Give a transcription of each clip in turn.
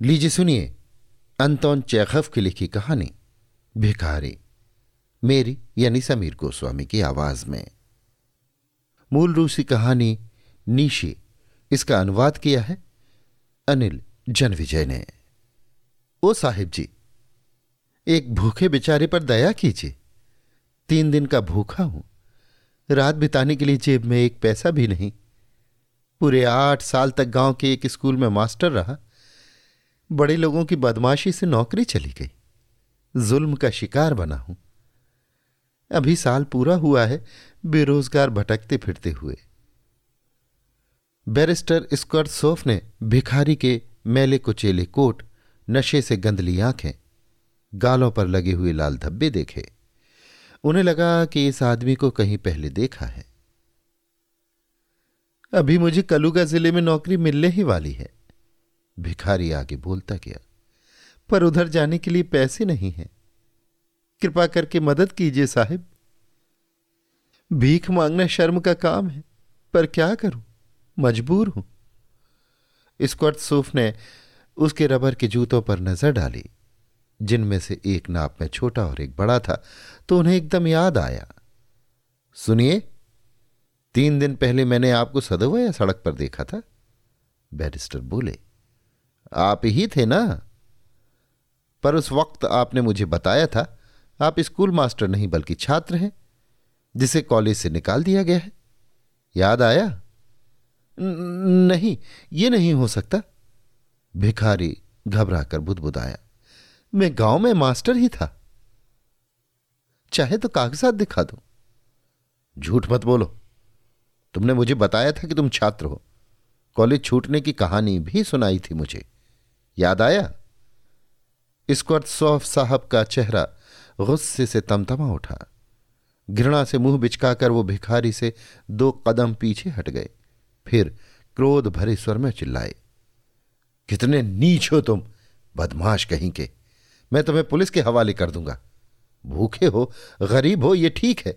लीजिए सुनिए, अंतोन चैखफ की लिखी कहानी, भिखारी, मेरी यानी समीर गोस्वामी की आवाज़ में। मूल रूसी कहानी नीशी, इसका अनुवाद किया है अनिल जनविजय ने। ओ साहिब जी, एक भूखे बेचारे पर दया कीजिए। तीन दिन का भूखा हूँ, रात बिताने के लिए जेब में एक पैसा भी नहीं। पूरे आठ साल तक गाँव के एक स्कूल में मास्टर रहा। बड़े लोगों की बदमाशी से नौकरी चली गई। जुल्म का शिकार बना हूँ। अभी साल पूरा हुआ है, बेरोजगार भटकते फिरते हुए। बैरिस्टर स्कॉट सोफ ने भिखारी के मैले कुचेले कोट, नशे से गंदली आँखें, गालों पर लगे हुए लाल धब्बे देखे। उन्हें लगा कि इस आदमी को कहीं पहले देखा है। अभी मुझे कलुगा ज़िले में नौकरी मिलने ही वाली है। भिखारी आगे बोलता गया, पर उधर जाने के लिए पैसे नहीं हैं। कृपा करके मदद कीजिए साहिब। भीख मांगना शर्म का काम है, पर क्या करूँ? मजबूर हूँ। स्क्वाट सूफ ने उसके रबर के जूतों पर नज़र डाली, जिनमें से एक नाप में छोटा और एक बड़ा था तो उन्हें एकदम याद आया। सुनिए, तीन दिन पहले मैंने आपको सदोया सड़क पर देखा था? बैरिस्टर बोले आप ही थे ना? पर उस वक्त आपने मुझे बताया था, आप स्कूल मास्टर नहीं बल्कि छात्र हैं, जिसे कॉलेज से निकाल दिया गया है। याद आया? नहीं, ये नहीं हो सकता। भिखारी घबराकर बुदबुदाया, मैं गाँव में मास्टर ही था। चाहे तो कागजात दिखा दो। झूठ मत बोलो। तुमने मुझे बताया था कि तुम छात्र हो। कॉलेज छूटने की कहानी भी सुनाई थी मुझे। याद आया? स्क्वर्थ साहब का चेहरा गुस्से से तमतमा उठा। घृणा से मुँह बिचकाकर वो भिखारी से दो कदम पीछे हट गए। फिर क्रोध भरे स्वर में चिल्लाए, कितने नीच हो तुम, बदमाश कहीं के। मैं तुम्हें पुलिस के हवाले कर दूँगा। भूखे हो, गरीब हो, ये ठीक है,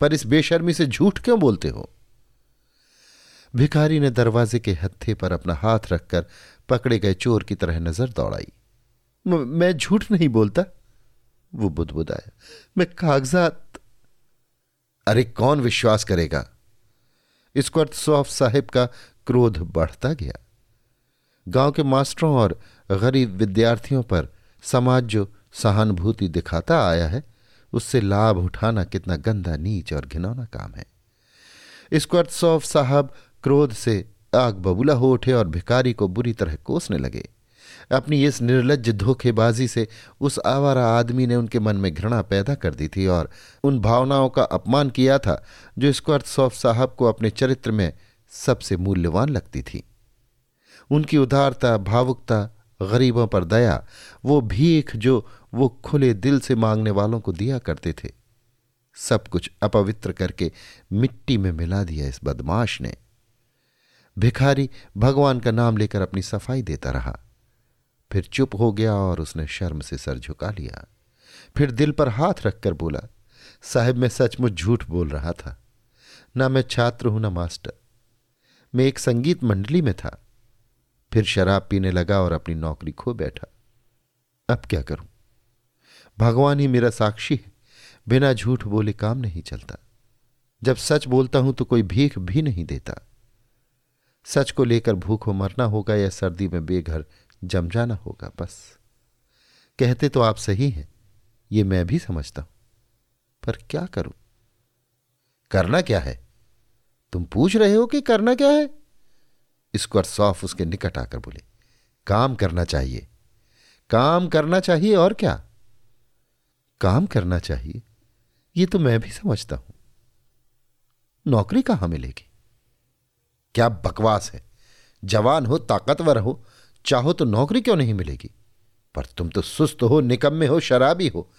पर इस बेशर्मी से झूठ क्यों बोलते हो? भिखारी ने दरवाजे के हत्थे पर अपना हाथ रखकर पकड़े गए चोर की तरह नज़र दौड़ाई। मैं झूठ नहीं बोलता? वो बुदबुदाया। मैं कागजात। अरे कौन विश्वास करेगा? स्क्वर्ट सौफ साहिब का क्रोध बढ़ता गया। गाँव के मास्टरों और गरीब विद्यार्थियों पर समाज जो सहानुभूति दिखाता आया है, उससे लाभ उठाना कितना गंदा नीच और घिनौना काम है। स्क्वर्ट सौफ साहब क्रोध से आग बबूला हो उठे और भिकारी को बुरी तरह कोसने लगे। अपनी इस निर्लज धोखेबाजी से उस आवारा आदमी ने उनके मन में घृणा पैदा कर दी थी और उन भावनाओं का अपमान किया था, जो स्क्वर्थ सौफ साहब को अपने चरित्र में सबसे मूल्यवान लगती थी। उनकी उदारता, भावुकता, गरीबों पर दया, वो भीख जो वो खुले दिल से मांगने वालों को दिया करते थे, सब कुछ अपवित्र करके मिट्टी में मिला दिया इस बदमाश ने। भिखारी भगवान का नाम लेकर अपनी सफ़ाई देता रहा। फिर चुप हो गया और उसने शर्म से सर झुका लिया। फिर दिल पर हाथ रखकर बोला, साहब, मैं सचमुच झूठ बोल रहा था। ना मैं छात्र हूँ, ना मास्टर। मैं एक संगीत मंडली में था। फिर शराब पीने लगा और अपनी नौकरी खो बैठा। अब क्या करूँ? भगवान ही मेरा साक्षी है। बिना झूठ बोले काम नहीं चलता। जब सच बोलता हूँ तो कोई भीख भी नहीं देता। सच को लेकर भूखों मरना होगा या सर्दी में बेघर जम जाना होगा, बस। कहते तो आप सही हैं, ये मैं भी समझता हूँ। पर क्या करूँ? करना क्या है? तुम पूछ रहे हो कि करना क्या है? इसको सौफ उसके निकट आकर बोले, काम करना चाहिए। काम करना चाहिए और क्या? काम करना चाहिए, ये तो मैं भी समझता हूँ। नौकरी कहाँ मिलेगी? क्या बकवास है? जवान हो, ताकतवर हो, चाहो तो नौकरी क्यों नहीं मिलेगी? पर तुम तो सुस्त हो, निकम्मे हो, शराबी हो।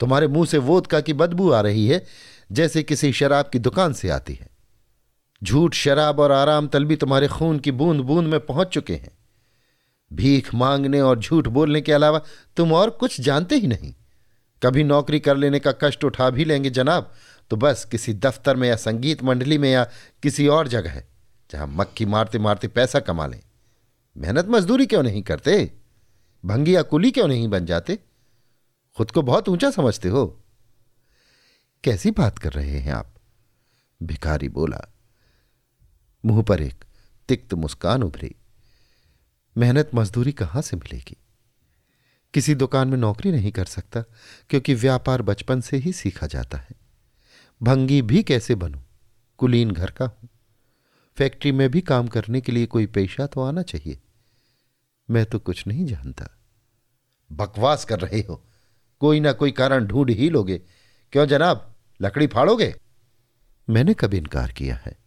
तुम्हारे मुँह से वोदका की बदबू आ रही है, जैसे किसी शराब की दुकान से आती है। झूठ, शराब और आराम तलबी तुम्हारे खून की बूंद बूंद में पहुँच चुके हैं। भीख मांगने और झूठ बोलने के अलावा तुम और कुछ जानते ही नहीं। कभी नौकरी कर लेने का कष्ट उठा भी लेंगे जनाब तो बस किसी दफ्तर में या संगीत मंडली में या किसी और जगह। जहाँ मक्खी मारते मारते पैसा कमा लें। मेहनत मजदूरी क्यों नहीं करते? भंगी या कुली क्यों नहीं बन जाते? खुद को बहुत ऊँचा समझते हो। कैसी बात कर रहे हैं आप? भिखारी बोला। मुँह पर एक तिक्त मुस्कान उभरी। मेहनत मजदूरी कहाँ से मिलेगी? किसी दुकान में नौकरी नहीं कर सकता, क्योंकि व्यापार बचपन से ही सीखा जाता है। भंगी भी कैसे बनूं? कुलीन घर का हूँ। फैक्ट्री में भी काम करने के लिए कोई पेशा तो आना चाहिए। मैं तो कुछ नहीं जानता। बकवास कर रहे हो। कोई ना कोई कारण ढूंढ ही लोगे। क्यों जनाब? लकड़ी फाड़ोगे? मैंने कभी इनकार किया है।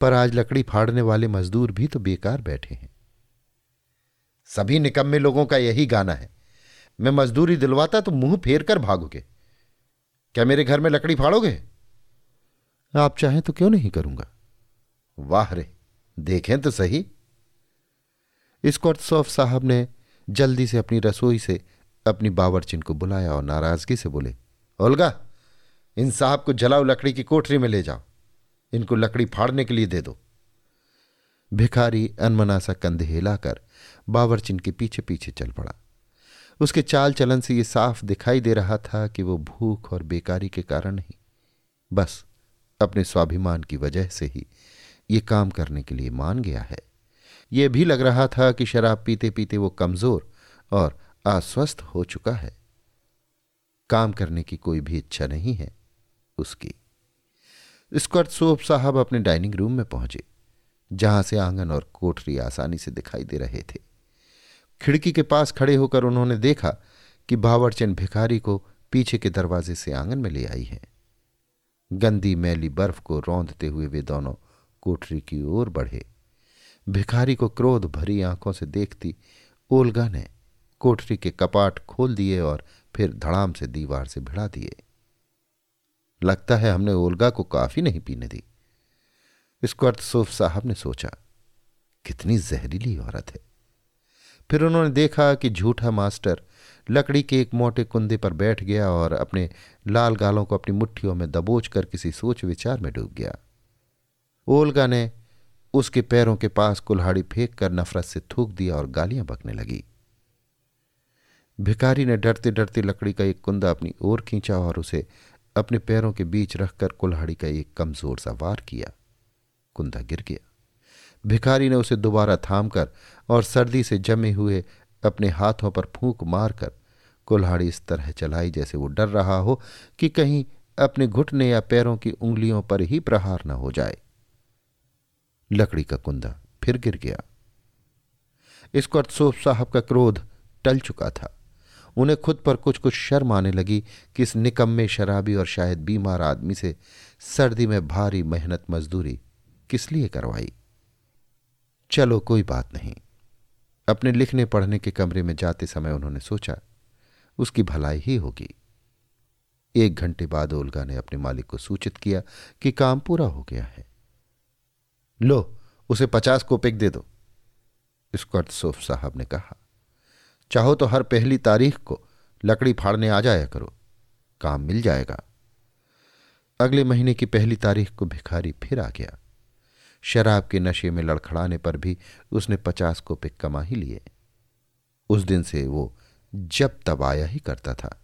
पर आज लकड़ी फाड़ने वाले मजदूर भी तो बेकार बैठे हैं। सभी निकम्मे लोगों का यही गाना है। मैं मजदूरी दिलवाता तो मुँह फेर कर भागोगे। क्या मेरे घर में लकड़ी फाड़ोगे? आप चाहें तो क्यों नहीं करूँगा? वाह रे, देखें तो सही। स्कॉटसॉफ साहब ने जल्दी से अपनी रसोई से अपनी बावरचिन को बुलाया और नाराज़गी से बोले, ओलगा, इन साहब को जलाओ लकड़ी की कोठरी में ले जाओ। इनको लकड़ी फाड़ने के लिए दे दो। भिखारी अनमना सा कंधे हिलाकर बावरचिन के पीछे पीछे चल पड़ा। उसके चाल चलन से यह साफ़ दिखाई दे रहा था कि वो भूख और बेकारी के कारण नहीं बस अपने स्वाभिमान की वजह से ही ये काम करने के लिए मान गया है। यह भी लग रहा था कि शराब पीते पीते वो कमज़ोर और अस्वस्थ हो चुका है। काम करने की कोई भी इच्छा नहीं है उसकी। स्कॉट सोप साहब अपने डाइनिंग रूम में पहुँचे, जहाँ से आँगन और कोठरी आसानी से दिखाई दे रहे थे। खिड़की के पास खड़े होकर उन्होंने देखा कि बावरचंद भिखारी को पीछे के दरवाजे से आँगन में ले आई है। गंदी मैली बर्फ़ को रौंदते हुए वे दोनों कोठरी की ओर बढ़े। भिखारी को क्रोध भरी आँखों से देखती ओलगा ने कोठरी के कपाट खोल दिए और फिर धड़ाम से दीवार से भिड़ा दिए। लगता है हमने ओलगा को काफ़ी नहीं पीने दी। स्क्वर्थ सोफ साहब ने सोचा, कितनी जहरीली औरत है। फिर उन्होंने देखा कि झूठा मास्टर लकड़ी के एक मोटे कुंदे पर बैठ गया और अपने लाल गालों को अपनी मुट्ठियों में दबोच कर किसी सोच विचार में डूब गया। ओलगा ने उसके पैरों के पास कुल्हाड़ी फेंक कर नफरत से थूक दिया और गालियाँ बकने लगी। भिखारी ने डरते डरते लकड़ी का एक कुंदा अपनी ओर खींचा और उसे अपने पैरों के बीच रखकर कुल्हाड़ी का एक कमज़ोर सा वार किया। कुंदा गिर गया। भिखारी ने उसे दोबारा थामकर और सर्दी से जमे हुए अपने हाथों पर फूंक मारकर कुल्हाड़ी इस तरह चलाई जैसे वो डर रहा हो कि कहीं अपने घुटने या पैरों की उंगलियों पर ही प्रहार न हो जाए। लकड़ी का कुंदा फिर गिर गया। इसको अतसोफ साहब का क्रोध टल चुका था। उन्हें खुद पर कुछ कुछ शर्म आने लगी कि इस निकम्मे शराबी और शायद बीमार आदमी से सर्दी में भारी मेहनत मजदूरी किस लिए करवाई? चलो कोई बात नहीं। अपने लिखने पढ़ने के कमरे में जाते समय उन्होंने सोचा, उसकी भलाई ही होगी। एक घंटे बाद ओलगा ने अपने मालिक को सूचित किया कि काम पूरा हो गया है। लो, उसे पचास कोपेक दे दो। स्कॉट सोफ साहब ने कहा, चाहो तो हर पहली तारीख को लकड़ी फाड़ने आ जाया करो, काम मिल जाएगा। अगले महीने की पहली तारीख को भिखारी फिर आ गया। शराब के नशे में लड़खड़ाने पर भी उसने पचास को पिक कमा ही लिए। उस दिन से वो जब तब आया ही करता था।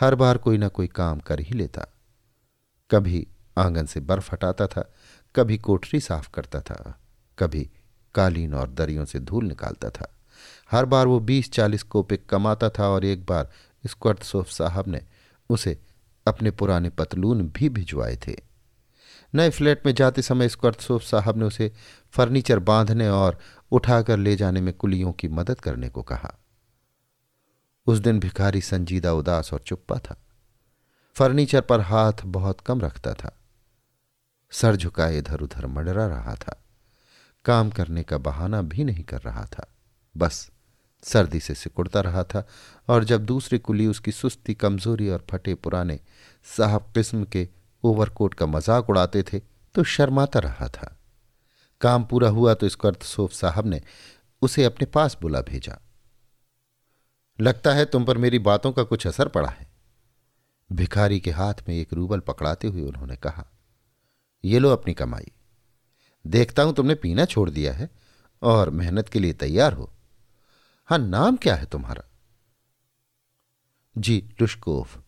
हर बार कोई ना कोई काम कर ही लेता। कभी आँगन से बर्फ़ हटाता था कभी कोठरी साफ़ करता था, कभी कालीन और दरियों से धूल निकालता था। हर बार वो बीस चालीस कोपे कमाता था और एक बार स्क्वर्टसोफ साहब ने उसे अपने पुराने पतलून भी भिजवाए थे। नए फ्लैट में जाते समय स्क्वर्टसोफ साहब ने उसे फर्नीचर बांधने और उठाकर ले जाने में कुलियों की मदद करने को कहा। उस दिन भिखारी संजीदा उदास और चुप्पा था। फर्नीचर पर हाथ बहुत कम रखता था। सर झुकाए इधर उधर मडरा रहा था। काम करने का बहाना भी नहीं कर रहा था। बस सर्दी से सिकुड़ता रहा था और जब दूसरी कुली उसकी सुस्ती, कमज़ोरी और फटे पुराने साहब किस्म के ओवरकोट का मज़ाक उड़ाते थे तो शर्माता रहा था। काम पूरा हुआ तो इसको अर्थसोफ साहब ने उसे अपने पास बुला भेजा। लगता है तुम पर मेरी बातों का कुछ असर पड़ा है। भिखारी के हाथ में एक रूबल पकड़ाते हुए उन्होंने कहा ये लो अपनी कमाई। देखता हूँ तुमने पीना छोड़ दिया है और मेहनत के लिए तैयार हो। हाँ, नाम क्या है तुम्हारा? जी लुश्कोफ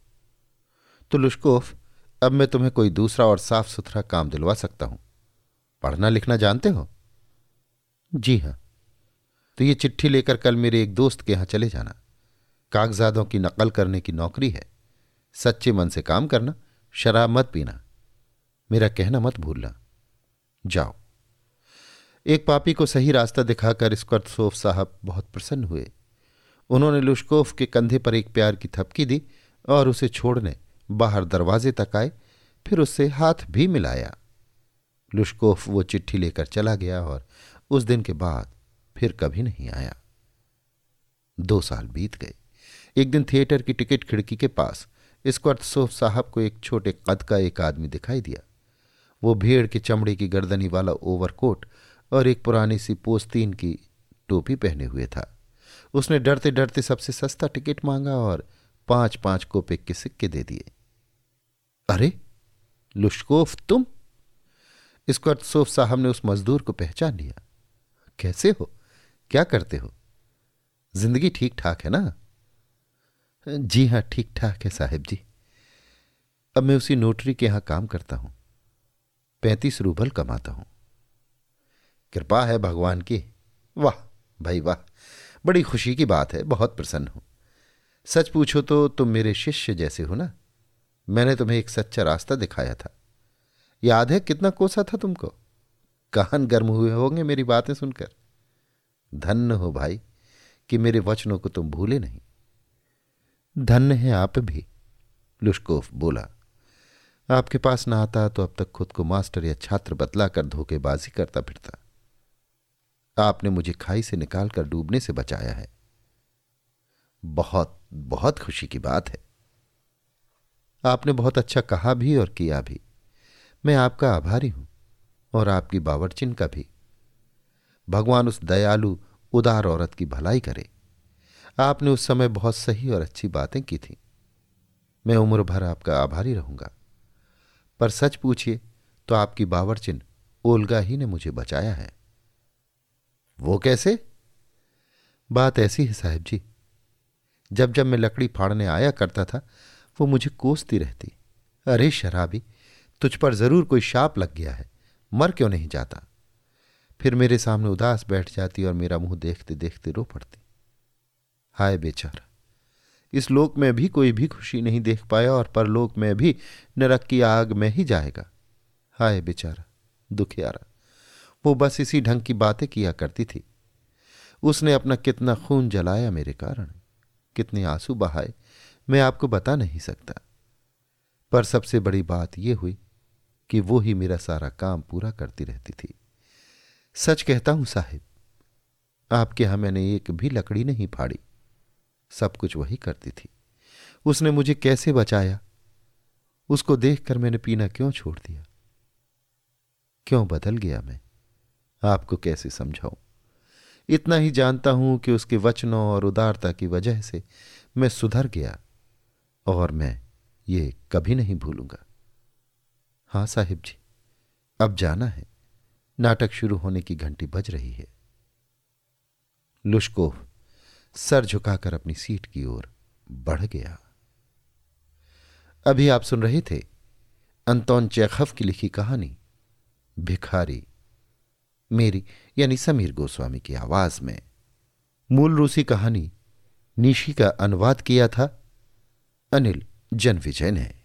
तो लुश्कोफ अब मैं तुम्हें कोई दूसरा और साफ़ सुथरा काम दिलवा सकता हूँ। पढ़ना लिखना जानते हो? जी हाँ। तो ये चिट्ठी लेकर कल मेरे एक दोस्त के यहाँ चले जाना। कागजादों की नकल करने की नौकरी है। सच्चे मन से काम करना, शराब मत पीना। मेरा कहना मत भूलना। जाओ। एक पापी को सही रास्ता दिखाकर स्कर्तसोफ साहब बहुत प्रसन्न हुए। उन्होंने लुश्कोफ के कंधे पर एक प्यार की थपकी दी और उसे छोड़ने बाहर दरवाजे तक आए, फिर उससे हाथ भी मिलाया। लुश्कोफ वो चिट्ठी लेकर चला गया और उस दिन के बाद फिर कभी नहीं आया। दो साल बीत गए। एक दिन थिएटर की टिकट खिड़की के पास स्कर्तसोफ साहब को एक छोटे कद का एक आदमी दिखाई दिया। वो भेड़ की चमड़े की गर्दनी वाला ओवरकोट और एक पुरानी सी पोस्तीन की टोपी पहने हुए था। उसने डरते डरते सबसे सस्ता टिकट मांगा और पाँच पाँच कोपेक के सिक्के दे दिए। अरे, लुश्कोफ, तुम? स्कर्तसोफ साहब ने उस मजदूर को पहचान लिया। कैसे हो? क्या करते हो? ज़िंदगी ठीक ठाक है ना? जी हाँ ठीक ठाक है साहेब जी। अब मैं उसी नोटरी के यहाँ काम करता हूँ। पैंतीस रूबल कमाता हूँ। कृपा है भगवान की। वाह, भाई वाह, बड़ी खुशी की बात है, बहुत प्रसन्न हूँ। सच पूछो तो तुम मेरे शिष्य जैसे हो ना? मैंने तुम्हें एक सच्चा रास्ता दिखाया था। याद है कितना कोसा था तुमको? कान गर्म हुए होंगे मेरी बातें सुनकर। धन्य हो भाई, कि मेरे वचनों को तुम भूले नहीं। धन्य है आप भी, लुश्कोफ बोला। आपके पास ना आता तो अब तक खुद को मास्टर या छात्र बतलाकर धोखेबाजी करता फिरता। आपने मुझे खाई से निकालकर डूबने से बचाया है। बहुत बहुत खुशी की बात है। आपने बहुत अच्छा कहा भी और किया भी। मैं आपका आभारी हूँ और आपकी बावरचिन का भी। भगवान उस दयालु, उदार औरत की भलाई करे। आपने उस समय बहुत सही और अच्छी बातें की थी। मैं उम्र भर आपका आभारी रहूँगा। पर सच पूछिए तो आपकी बावरचिन ओलगा ही ने मुझे बचाया है। वो कैसे? बात ऐसी है साहब जी। जब जब मैं लकड़ी फाड़ने आया करता था, वो मुझे कोसती रहती। अरे शराबी, तुझ पर ज़रूर कोई शाप लग गया है, मर क्यों नहीं जाता? फिर मेरे सामने उदास बैठ जाती और मेरा मुँह देखते देखते रो पड़ती। हाय बेचारा। इस लोक में भी कोई भी खुशी नहीं देख पाया और परलोक में भी नरक की आग में ही जाएगा। हाय बेचारा, दुखियारा। वो बस इसी ढंग की बातें किया करती थी। उसने अपना कितना खून जलाया मेरे कारण। कितने आँसू बहाए, मैं आपको बता नहीं सकता। पर सबसे बड़ी बात यह हुई कि वो ही मेरा सारा काम पूरा करती रहती थी। सच कहता हूँ साहिब, आपके यहाँ मैंने एक भी लकड़ी नहीं फाड़ी। सब कुछ वही करती थी। उसने मुझे कैसे बचाया? उसको देखकर मैंने पीना क्यों छोड़ दिया? क्यों बदल गया मैं? आपको कैसे समझाऊं? इतना ही जानता हूँ कि उसके वचनों और उदारता की वजह से मैं सुधर गया और मैं ये कभी नहीं भूलूँगा। हाँ साहिब जी, अब जाना है। नाटक शुरू होने की घंटी बज रही है। लुश्को सर झुकाकर अपनी सीट की ओर बढ़ गया। अभी आप सुन रहे थे अंतौन चेखव की लिखी कहानी, भिखारी, मेरी, यानी समीर गोस्वामी की आवाज़ में। मूल रूसी कहानी, निशी का अनुवाद किया था अनिल जनविजय ने